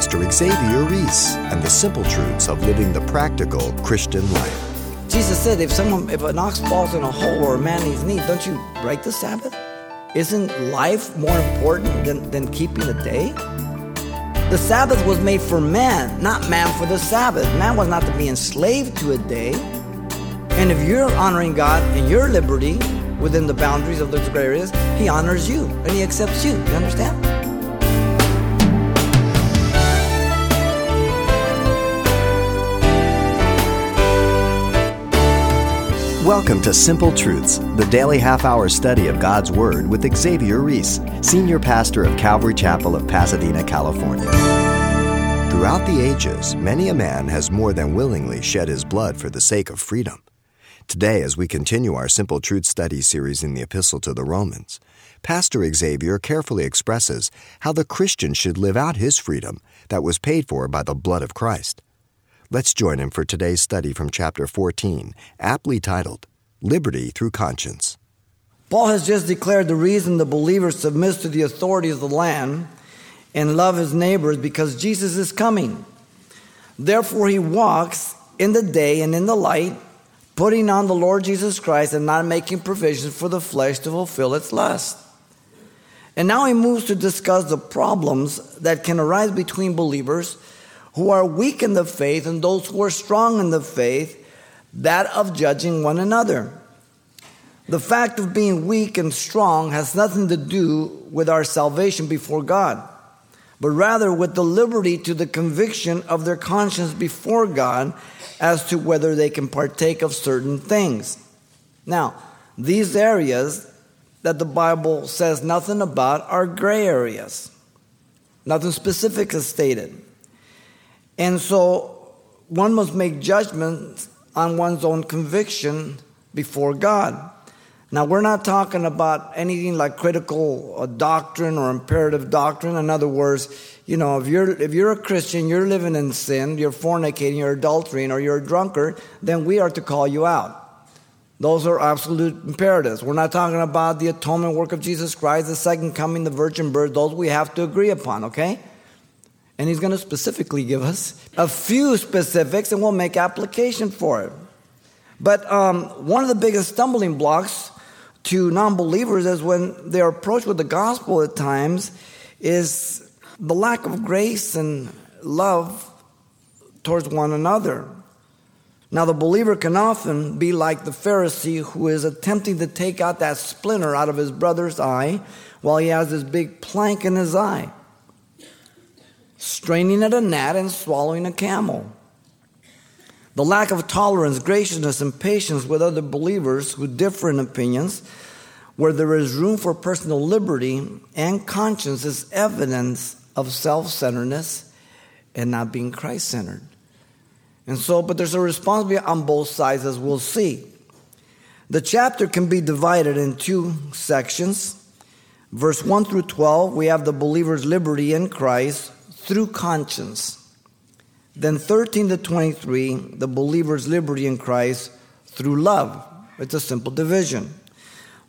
Pastor Xavier Reese and the simple truths of living the practical Christian life. Jesus said, if someone, if an ox falls in a hole or a man needs need, don't you break the Sabbath? Isn't life more important than, than keeping a day? The Sabbath was made for man, not man for the Sabbath. Man was not to be enslaved to a day. And if you're honoring God in your liberty within the boundaries of those areas, He honors you and He accepts you. You understand? Welcome to Simple Truths, the daily half hour study of God's Word with Xavier Reese, Senior Pastor of Calvary Chapel of Pasadena, California. Throughout the ages, many a man has more than willingly shed his blood for the sake of freedom. Today, as we continue our Simple Truth study series in the Epistle to the Romans, Pastor Xavier carefully expresses how the Christian should live out his freedom that was paid for by the blood of Christ. Let's join him for today's study from chapter 14, aptly titled Liberty Through Conscience. Paul has just declared the reason the believer submits to the authority of the land and love his neighbors because Jesus is coming. Therefore, he walks in the day and in the light, putting on the Lord Jesus Christ and not making provision for the flesh to fulfill its lust. And now he moves to discuss the problems that can arise between believers who are weak in the faith and those who are strong in the faith, that of judging one another. The fact of being weak and strong has nothing to do with our salvation before God, but rather with the liberty to the conviction of their conscience before God as to whether they can partake of certain things. Now, these areas that the Bible says nothing about are gray areas. Nothing specific is stated. And so one must make judgments on one's own conviction before God. Now, we're not talking about anything like critical doctrine or imperative doctrine. In other words, you know, if you're, if you're a Christian, you're living in sin, you're fornicating, you're adultering, or you're a drunkard, then we are to call you out. Those are absolute imperatives. We're not talking about the atonement work of Jesus Christ, the second coming, the virgin birth. Those we have to agree upon, okay? And he's going to specifically give us a few specifics and we'll make application for it. But um, one of the biggest stumbling blocks to non believers is when they're approached with the gospel at times is the lack of grace and love towards one another. Now, the believer can often be like the Pharisee who is attempting to take out that splinter out of his brother's eye while he has this big plank in his eye straining at a gnat and swallowing a camel. The lack of tolerance, graciousness, and patience with other believers who differ in opinions, where there is room for personal liberty and conscience, is evidence of self centeredness and not being Christ centered. And so, but there's a responsibility on both sides, as we'll see. The chapter can be divided in two sections. Verse 1 through 12, we have the believer's liberty in Christ through conscience. Then 13 to 23, the believer's liberty in Christ through love. It's a simple division.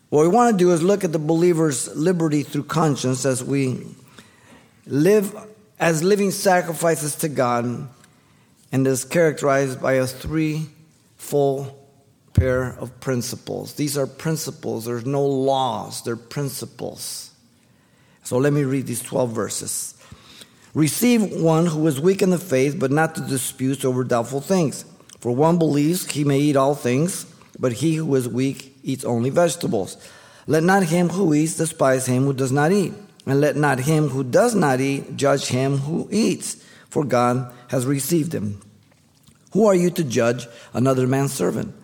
What we want to do is look at the believer's liberty through conscience as we live as living sacrifices to God and is characterized by a three-fold pair of principles. These are principles. There's no laws, they're principles. So let me read these 12 verses. Receive one who is weak in the faith, but not to dispute over doubtful things. For one believes he may eat all things, but he who is weak eats only vegetables. Let not him who eats despise him who does not eat, and let not him who does not eat judge him who eats, for God has received him. Who are you to judge another man's servant?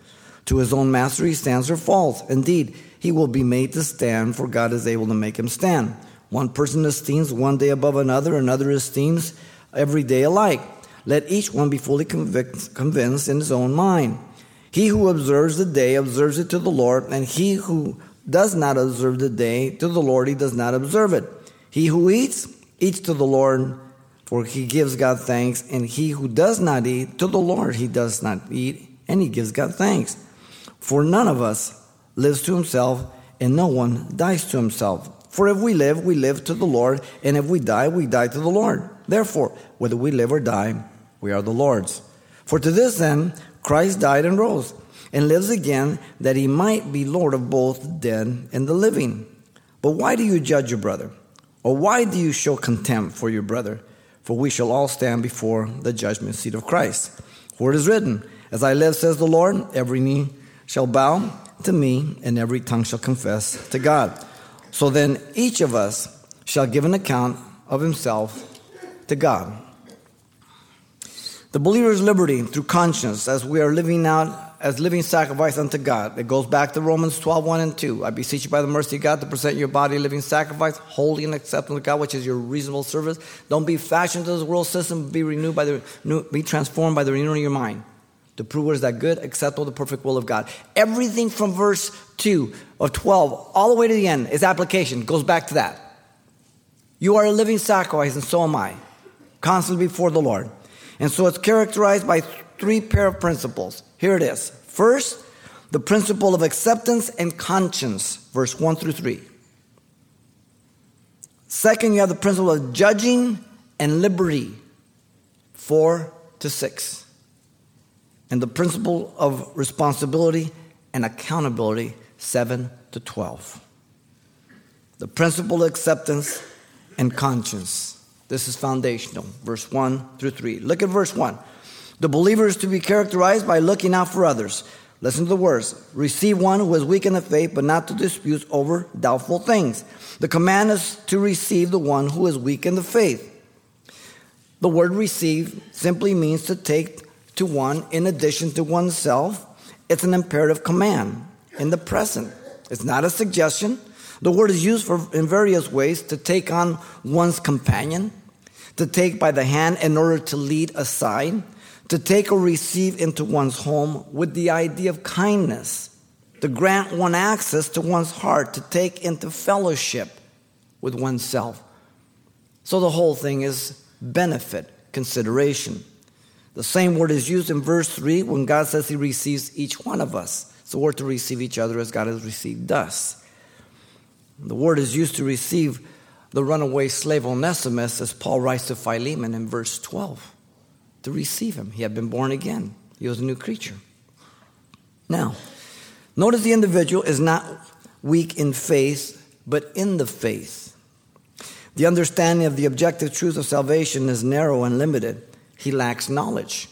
To his own master he stands or falls. Indeed, he will be made to stand, for God is able to make him stand. One person esteems one day above another, another esteems every day alike. Let each one be fully convict, convinced in his own mind. He who observes the day observes it to the Lord, and he who does not observe the day to the Lord, he does not observe it. He who eats, eats to the Lord, for he gives God thanks, and he who does not eat, to the Lord he does not eat, and he gives God thanks. For none of us lives to himself, and no one dies to himself. For if we live, we live to the Lord, and if we die, we die to the Lord. Therefore, whether we live or die, we are the Lord's. For to this end, Christ died and rose, and lives again, that he might be Lord of both the dead and the living. But why do you judge your brother? Or why do you show contempt for your brother? For we shall all stand before the judgment seat of Christ. For it is written, As I live, says the Lord, every knee shall bow to me, and every tongue shall confess to God. So then each of us shall give an account of himself to God. The believer's liberty through conscience as we are living out as living sacrifice unto God. It goes back to Romans 12, 1 and 2. I beseech you by the mercy of God to present your body living sacrifice, holy and acceptable to God, which is your reasonable service. Don't be fashioned to this world system, be renewed by the be transformed by the renewing of your mind. To prove what is that good, acceptable, the perfect will of God. Everything from verse 2 of 12 all the way to the end is application, goes back to that. You are a living sacrifice, and so am I, constantly before the Lord. And so it's characterized by three pair of principles. Here it is. First, the principle of acceptance and conscience, verse 1 through 3. Second, you have the principle of judging and liberty, 4 to 6. And the principle of responsibility and accountability, 7 to 12. The principle of acceptance and conscience. This is foundational. Verse 1 through 3. Look at verse 1. The believer is to be characterized by looking out for others. Listen to the words. Receive one who is weak in the faith, but not to dispute over doubtful things. The command is to receive the one who is weak in the faith. The word receive simply means to take to one in addition to oneself. It's an imperative command in the present. It's not a suggestion. The word is used for, in various ways to take on one's companion, to take by the hand in order to lead aside, to take or receive into one's home with the idea of kindness, to grant one access to one's heart, to take into fellowship with oneself. So the whole thing is benefit, consideration. The same word is used in verse 3 when God says He receives each one of us. The word to receive each other as God has received us. The word is used to receive the runaway slave Onesimus, as Paul writes to Philemon in verse 12 to receive him. He had been born again, he was a new creature. Now, notice the individual is not weak in faith, but in the faith. The understanding of the objective truth of salvation is narrow and limited. He lacks knowledge.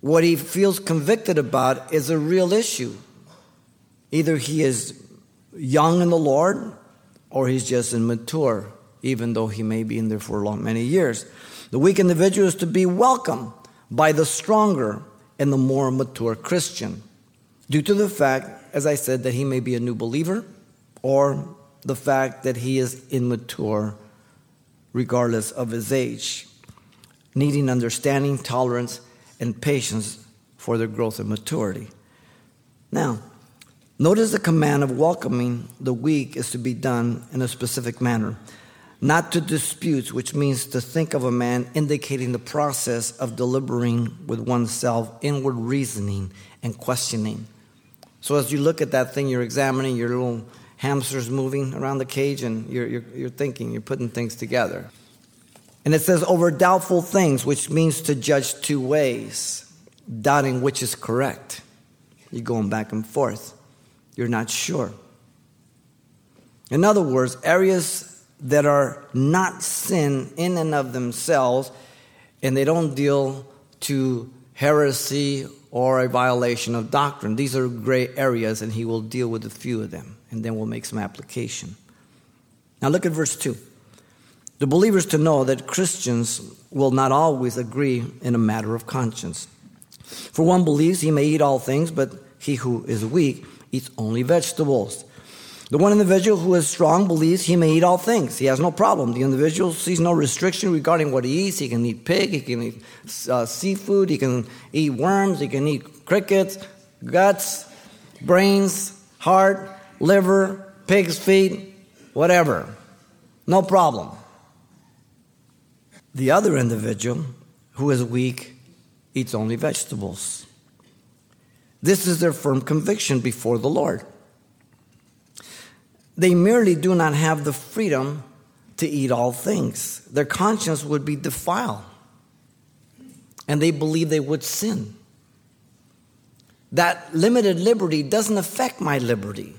What he feels convicted about is a real issue. Either he is young in the Lord or he's just immature, even though he may be in there for long, many years. The weak individual is to be welcomed by the stronger and the more mature Christian, due to the fact, as I said, that he may be a new believer or the fact that he is immature regardless of his age, needing understanding, tolerance, and patience for their growth and maturity. Now, notice the command of welcoming the weak is to be done in a specific manner not to disputes, which means to think of a man, indicating the process of deliberating with oneself, inward reasoning, and questioning. So as you look at that thing, you're examining your little hamsters moving around the cage, and you're, you're, you're thinking, you're putting things together. And it says, over doubtful things, which means to judge two ways, doubting which is correct. You're going back and forth. You're not sure. In other words, areas that are not sin in and of themselves, and they don't deal to heresy or a violation of doctrine. These are gray areas, and he will deal with a few of them, and then we'll make some application. Now, look at verse 2. The believers to know that Christians will not always agree in a matter of conscience. For one believes he may eat all things, but he who is weak eats only vegetables. The one individual who is strong believes he may eat all things. He has no problem. The individual sees no restriction regarding what he eats. He can eat pig, he can eat uh, seafood, he can eat worms, he can eat crickets, guts, brains, heart, liver, pig's feet, whatever. No problem. The other individual who is weak eats only vegetables. This is their firm conviction before the Lord. they merely do not have the freedom to eat all things. Their conscience would be defiled, and they believe they would sin. That limited liberty doesn't affect my liberty.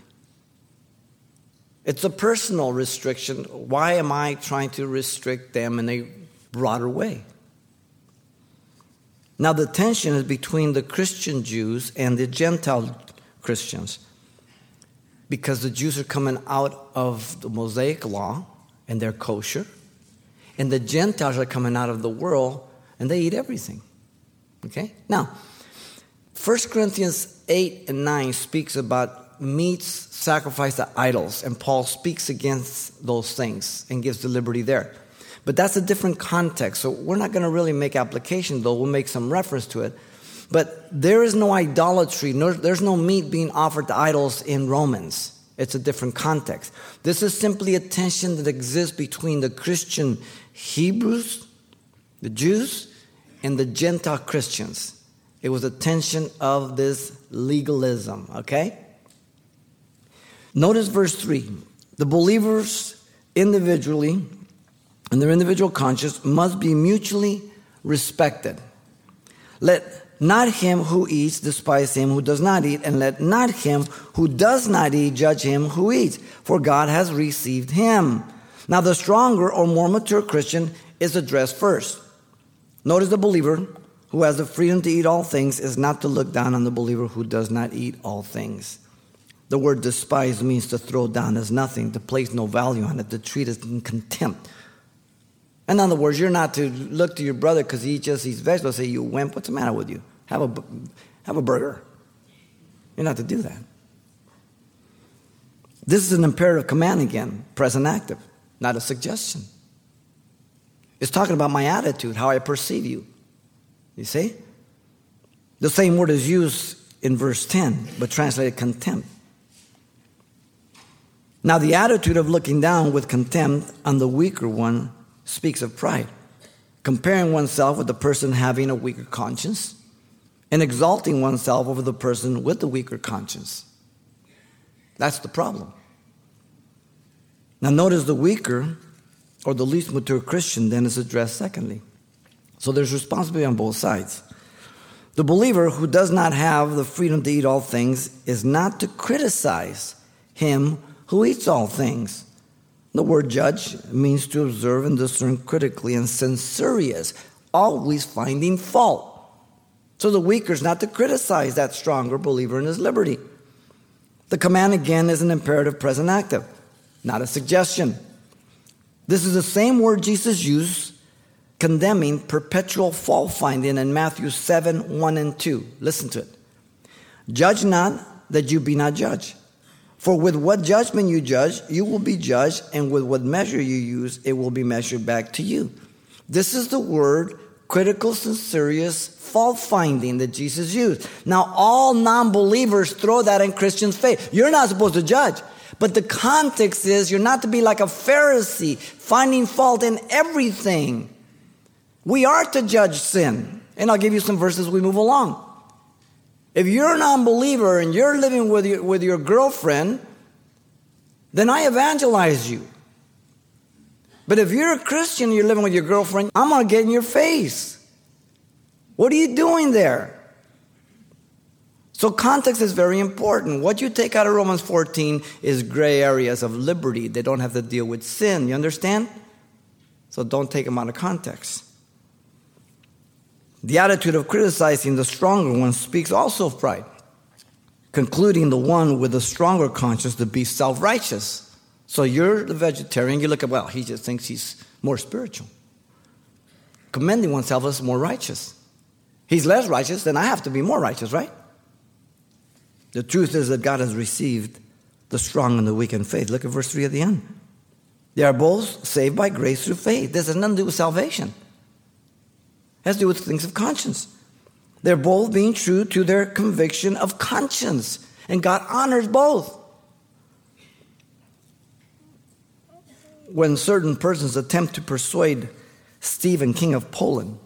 It's a personal restriction. Why am I trying to restrict them in a broader way? Now, the tension is between the Christian Jews and the Gentile Christians because the Jews are coming out of the Mosaic law and they're kosher, and the Gentiles are coming out of the world and they eat everything. Okay? Now, 1 Corinthians 8 and 9 speaks about meats sacrificed to idols, and Paul speaks against those things and gives the liberty there. But that's a different context, so we're not going to really make application, though. We'll make some reference to it. But there is no idolatry, no, there's no meat being offered to idols in Romans. It's a different context. This is simply a tension that exists between the Christian Hebrews, the Jews, and the Gentile Christians. It was a tension of this legalism, okay? Notice verse 3. The believers individually and their individual conscience must be mutually respected. Let not him who eats despise him who does not eat, and let not him who does not eat judge him who eats, for God has received him. Now, the stronger or more mature Christian is addressed first. Notice the believer who has the freedom to eat all things is not to look down on the believer who does not eat all things. The word despise means to throw down as nothing, to place no value on it, to treat it in contempt. In other words, you're not to look to your brother because he just eats vegetables say, You wimp, what's the matter with you? Have a, have a burger. You're not to do that. This is an imperative command again, present active, not a suggestion. It's talking about my attitude, how I perceive you. You see? The same word is used in verse 10, but translated contempt. Now, the attitude of looking down with contempt on the weaker one speaks of pride, comparing oneself with the person having a weaker conscience and exalting oneself over the person with the weaker conscience. That's the problem. Now, notice the weaker or the least mature Christian then is addressed secondly. So there's responsibility on both sides. The believer who does not have the freedom to eat all things is not to criticize him who eats all things. The word judge means to observe and discern critically and censurious, always finding fault. So the weaker is not to criticize that stronger believer in his liberty. The command again is an imperative present active, not a suggestion. This is the same word Jesus used condemning perpetual fault finding in Matthew 7 1 and 2. Listen to it. Judge not that you be not judged. For with what judgment you judge, you will be judged, and with what measure you use, it will be measured back to you. This is the word critical, censorious fault finding that Jesus used. Now, all non believers throw that in Christians' face. You're not supposed to judge. But the context is you're not to be like a Pharisee, finding fault in everything. We are to judge sin. And I'll give you some verses we move along. If you're a non believer and you're living with your, with your girlfriend, then I evangelize you. But if you're a Christian and you're living with your girlfriend, I'm going to get in your face. What are you doing there? So, context is very important. What you take out of Romans 14 is gray areas of liberty. They don't have to deal with sin. You understand? So, don't take them out of context. The attitude of criticizing the stronger one speaks also of pride, concluding the one with a stronger conscience to be self righteous. So you're the vegetarian, you look at, well, he just thinks he's more spiritual. Commending oneself as more righteous. He's less righteous, then I have to be more righteous, right? The truth is that God has received the strong and the weak in faith. Look at verse 3 at the end. They are both saved by grace through faith. This has nothing to do with salvation has to do with things of conscience. They're both being true to their conviction of conscience, and God honors both. When certain persons attempt to persuade Stephen, king of Poland,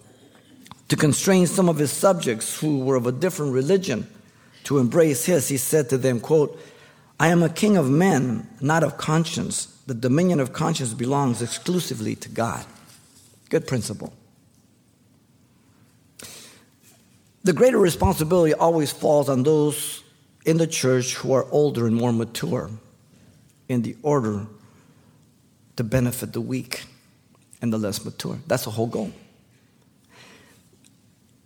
to constrain some of his subjects who were of a different religion to embrace his, he said to them, quote, I am a king of men, not of conscience. The dominion of conscience belongs exclusively to God. Good principle. The greater responsibility always falls on those in the church who are older and more mature in the order to benefit the weak and the less mature. That's the whole goal.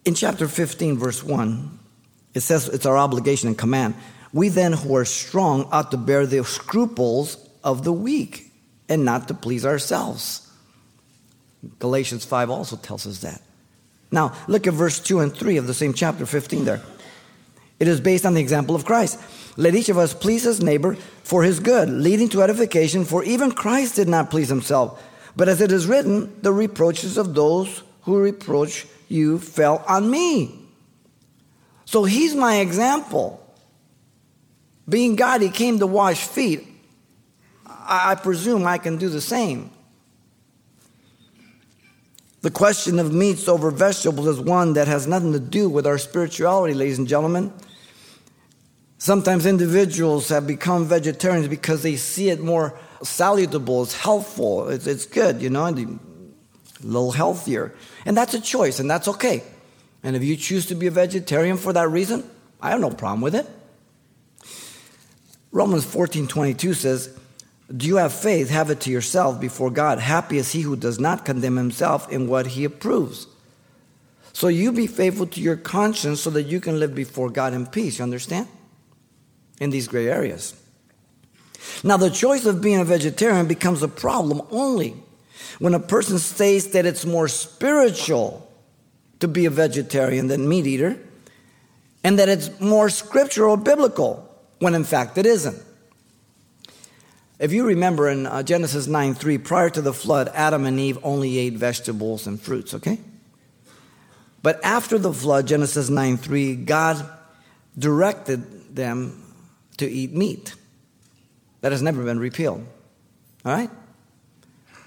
In chapter 15, verse 1, it says it's our obligation and command. We then, who are strong, ought to bear the scruples of the weak and not to please ourselves. Galatians 5 also tells us that. Now, look at verse 2 and 3 of the same chapter 15 there. It is based on the example of Christ. Let each of us please his neighbor for his good, leading to edification, for even Christ did not please himself. But as it is written, the reproaches of those who reproach you fell on me. So he's my example. Being God, he came to wash feet. I, presume I can do the same. The question of meats over vegetables is one that has nothing to do with our spirituality, ladies and gentlemen. Sometimes individuals have become vegetarians because they see it more salutable, it's helpful, it's, it's good, you know, a little healthier. And that's a choice, and that's okay. And if you choose to be a vegetarian for that reason, I have no problem with it. Romans 14 22 says, Do you have faith? Have it to yourself before God. Happy is he who does not condemn himself in what he approves. So you be faithful to your conscience so that you can live before God in peace. You understand? In these gray areas. Now, the choice of being a vegetarian becomes a problem only when a person states that it's more spiritual to be a vegetarian than meat eater and that it's more scriptural biblical when in fact it isn't. If you remember in uh, Genesis 9 3, prior to the flood, Adam and Eve only ate vegetables and fruits, okay? But after the flood, Genesis 9 3, God directed them to eat meat. That has never been repealed. All right?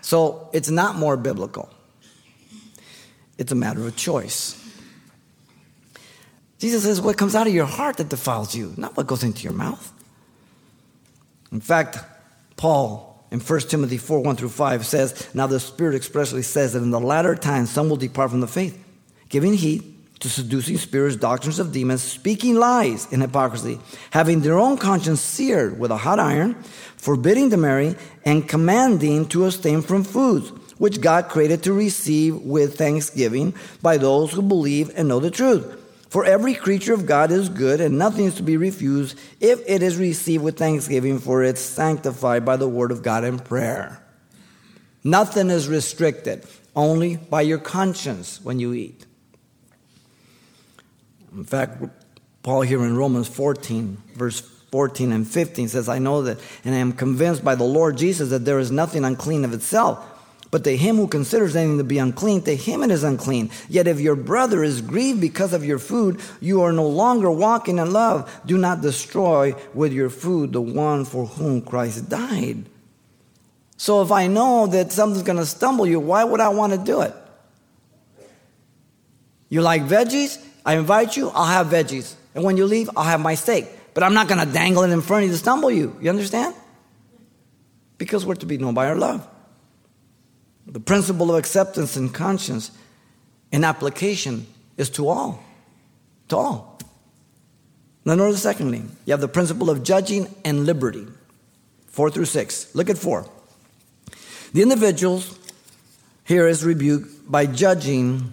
So it's not more biblical, it's a matter of choice. Jesus says, What comes out of your heart that defiles you, not what goes into your mouth. In fact, Paul in 1 Timothy 4 1 through 5 says, Now the Spirit expressly says that in the latter times some will depart from the faith, giving heed to seducing spirits, doctrines of demons, speaking lies in hypocrisy, having their own conscience seared with a hot iron, forbidding to marry, and commanding to abstain from foods which God created to receive with thanksgiving by those who believe and know the truth. For every creature of God is good, and nothing is to be refused if it is received with thanksgiving, for it's sanctified by the word of God and prayer. Nothing is restricted, only by your conscience when you eat. In fact, Paul here in Romans 14, verse 14 and 15 says, I know that, and I am convinced by the Lord Jesus that there is nothing unclean of itself. But to him who considers anything to be unclean, to him it is unclean. Yet if your brother is grieved because of your food, you are no longer walking in love. Do not destroy with your food the one for whom Christ died. So if I know that something's going to stumble you, why would I want to do it? You like veggies? I invite you, I'll have veggies. And when you leave, I'll have my steak. But I'm not going to dangle it in front of you to stumble you. You understand? Because we're to be known by our love. The principle of acceptance and conscience and application is to all. To all. Now, notice secondly, you have the principle of judging and liberty. Four through six. Look at four. The individuals here is rebuked by judging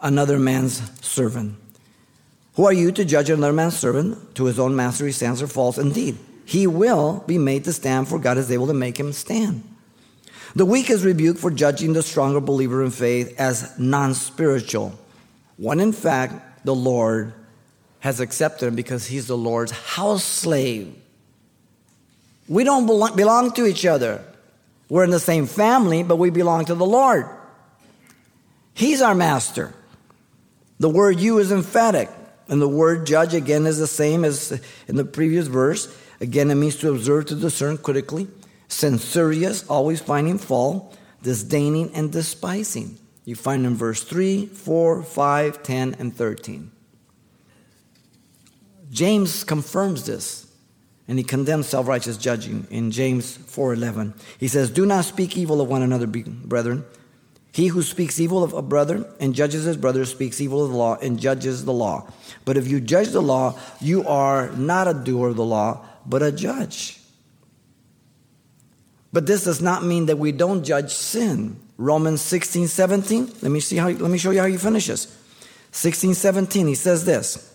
another man's servant. Who are you to judge another man's servant? To his own master he stands or false. Indeed, he will be made to stand, for God is able to make him stand. The weak is rebuked for judging the stronger believer in faith as non spiritual, when in fact the Lord has accepted him because he's the Lord's house slave. We don't belong to each other. We're in the same family, but we belong to the Lord. He's our master. The word you is emphatic, and the word judge again is the same as in the previous verse. Again, it means to observe, to discern critically. Censurious, always finding fault, disdaining, and despising. You find in verse 3, 4, 5, 10, and 13. James confirms this and he condemns self-righteous judging in James 4:11. He says, "Do not speak evil of one another, brethren. He who speaks evil of a brother and judges his brother speaks evil of the law and judges the law. But if you judge the law, you are not a doer of the law, but a judge." But this does not mean that we don't judge sin. Romans 16, 17. Let me see how let me show you how he finishes. 16, 17, he says this.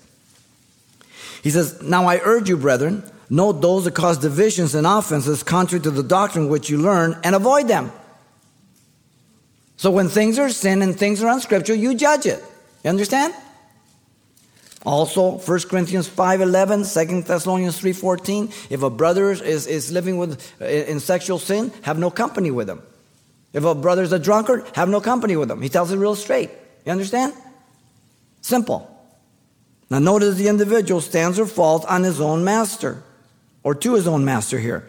He says, Now I urge you, brethren, note those that cause divisions and offenses contrary to the doctrine which you learn, and avoid them. So when things are sin and things are unscriptural, you judge it. You understand? Also, 1 Corinthians 5.11, 2 Thessalonians 3.14, if a brother is, is living with, in sexual sin, have no company with him. If a brother is a drunkard, have no company with him. He tells it real straight. You understand? Simple. Now, notice the individual stands or falls on his own master, or to his own master here.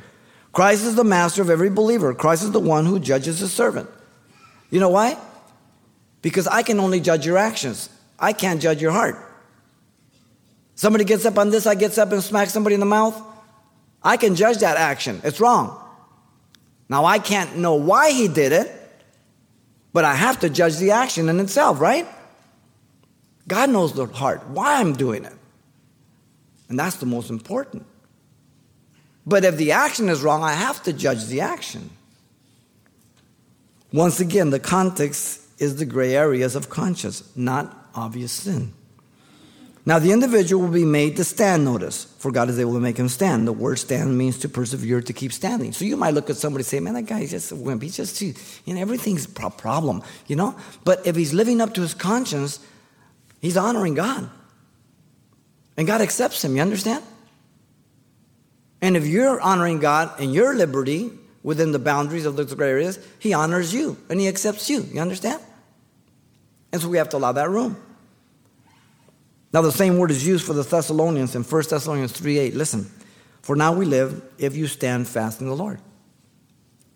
Christ is the master of every believer. Christ is the one who judges his servant. You know why? Because I can only judge your actions. I can't judge your heart. Somebody gets up on this, I gets up and smacks somebody in the mouth. I can judge that action. It's wrong. Now I can't know why he did it, but I have to judge the action in itself, right? God knows the heart, why I'm doing it. And that's the most important. But if the action is wrong, I have to judge the action. Once again, the context is the gray areas of conscience, not obvious sin. Now, the individual will be made to stand, notice, for God is able to make him stand. The word stand means to persevere, to keep standing. So you might look at somebody and say, man, that guy's just a wimp. He's just, you know, everything's a problem, you know? But if he's living up to his conscience, he's honoring God. And God accepts him, you understand? And if you're honoring God and your liberty within the boundaries of those areas, he honors you and he accepts you, you understand? And so we have to allow that room. Now, the same word is used for the Thessalonians in 1 Thessalonians 3 8. Listen, for now we live if you stand fast in the Lord.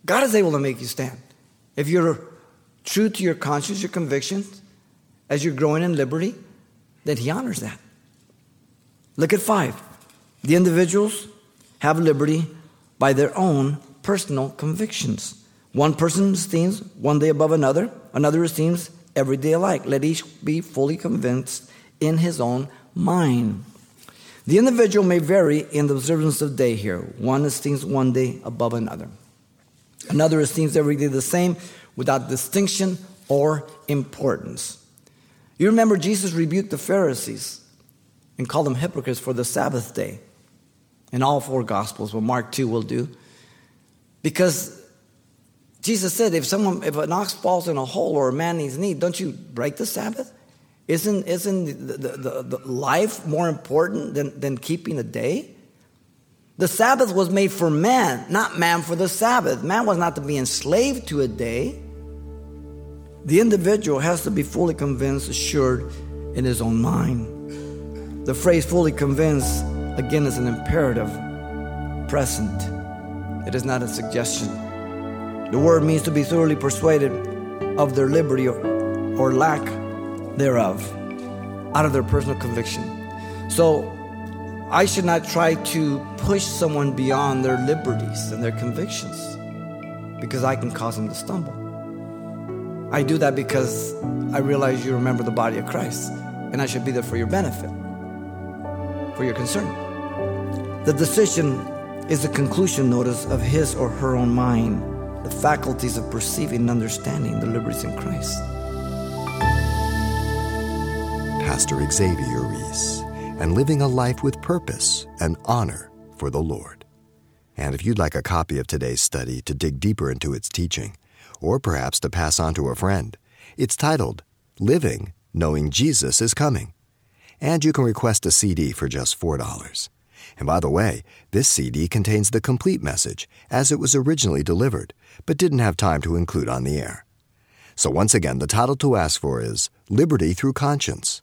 God is able to make you stand. If you're true to your conscience, your convictions, as you're growing in liberty, then He honors that. Look at 5. The individuals have liberty by their own personal convictions. One person esteems one day above another, another esteems every day alike. Let each be fully convinced in his own mind. The individual may vary in the observance of day here. One esteems one day above another. Another esteems every day the same without distinction or importance. You remember Jesus rebuked the Pharisees and called them hypocrites for the Sabbath day in all four Gospels, what Mark 2 will do. Because Jesus said, if someone, if an ox falls in a hole or a man needs need, don't you break the Sabbath? Isn't, isn't the, the, the life more important than, than keeping a day? The Sabbath was made for man, not man for the Sabbath. Man was not to be enslaved to a day. The individual has to be fully convinced, assured in his own mind. The phrase fully convinced, again, is an imperative, present. It is not a suggestion. The word means to be thoroughly persuaded of their liberty or, or lack thereof out of their personal conviction. So I should not try to push someone beyond their liberties and their convictions because I can cause them to stumble. I do that because I realize you remember the body of Christ and I should be there for your benefit, for your concern. The decision is the conclusion notice of his or her own mind, the faculties of perceiving and understanding the liberties in Christ. Pastor Xavier Reese and living a life with purpose and honor for the Lord. And if you'd like a copy of today's study to dig deeper into its teaching, or perhaps to pass on to a friend, it's titled Living Knowing Jesus is Coming. And you can request a CD for just $4. And by the way, this CD contains the complete message as it was originally delivered, but didn't have time to include on the air. So once again, the title to ask for is Liberty Through Conscience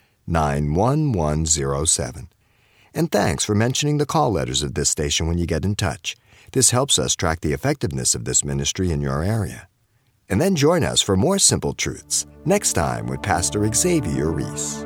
91107. And thanks for mentioning the call letters of this station when you get in touch. This helps us track the effectiveness of this ministry in your area. And then join us for more Simple Truths next time with Pastor Xavier Reese.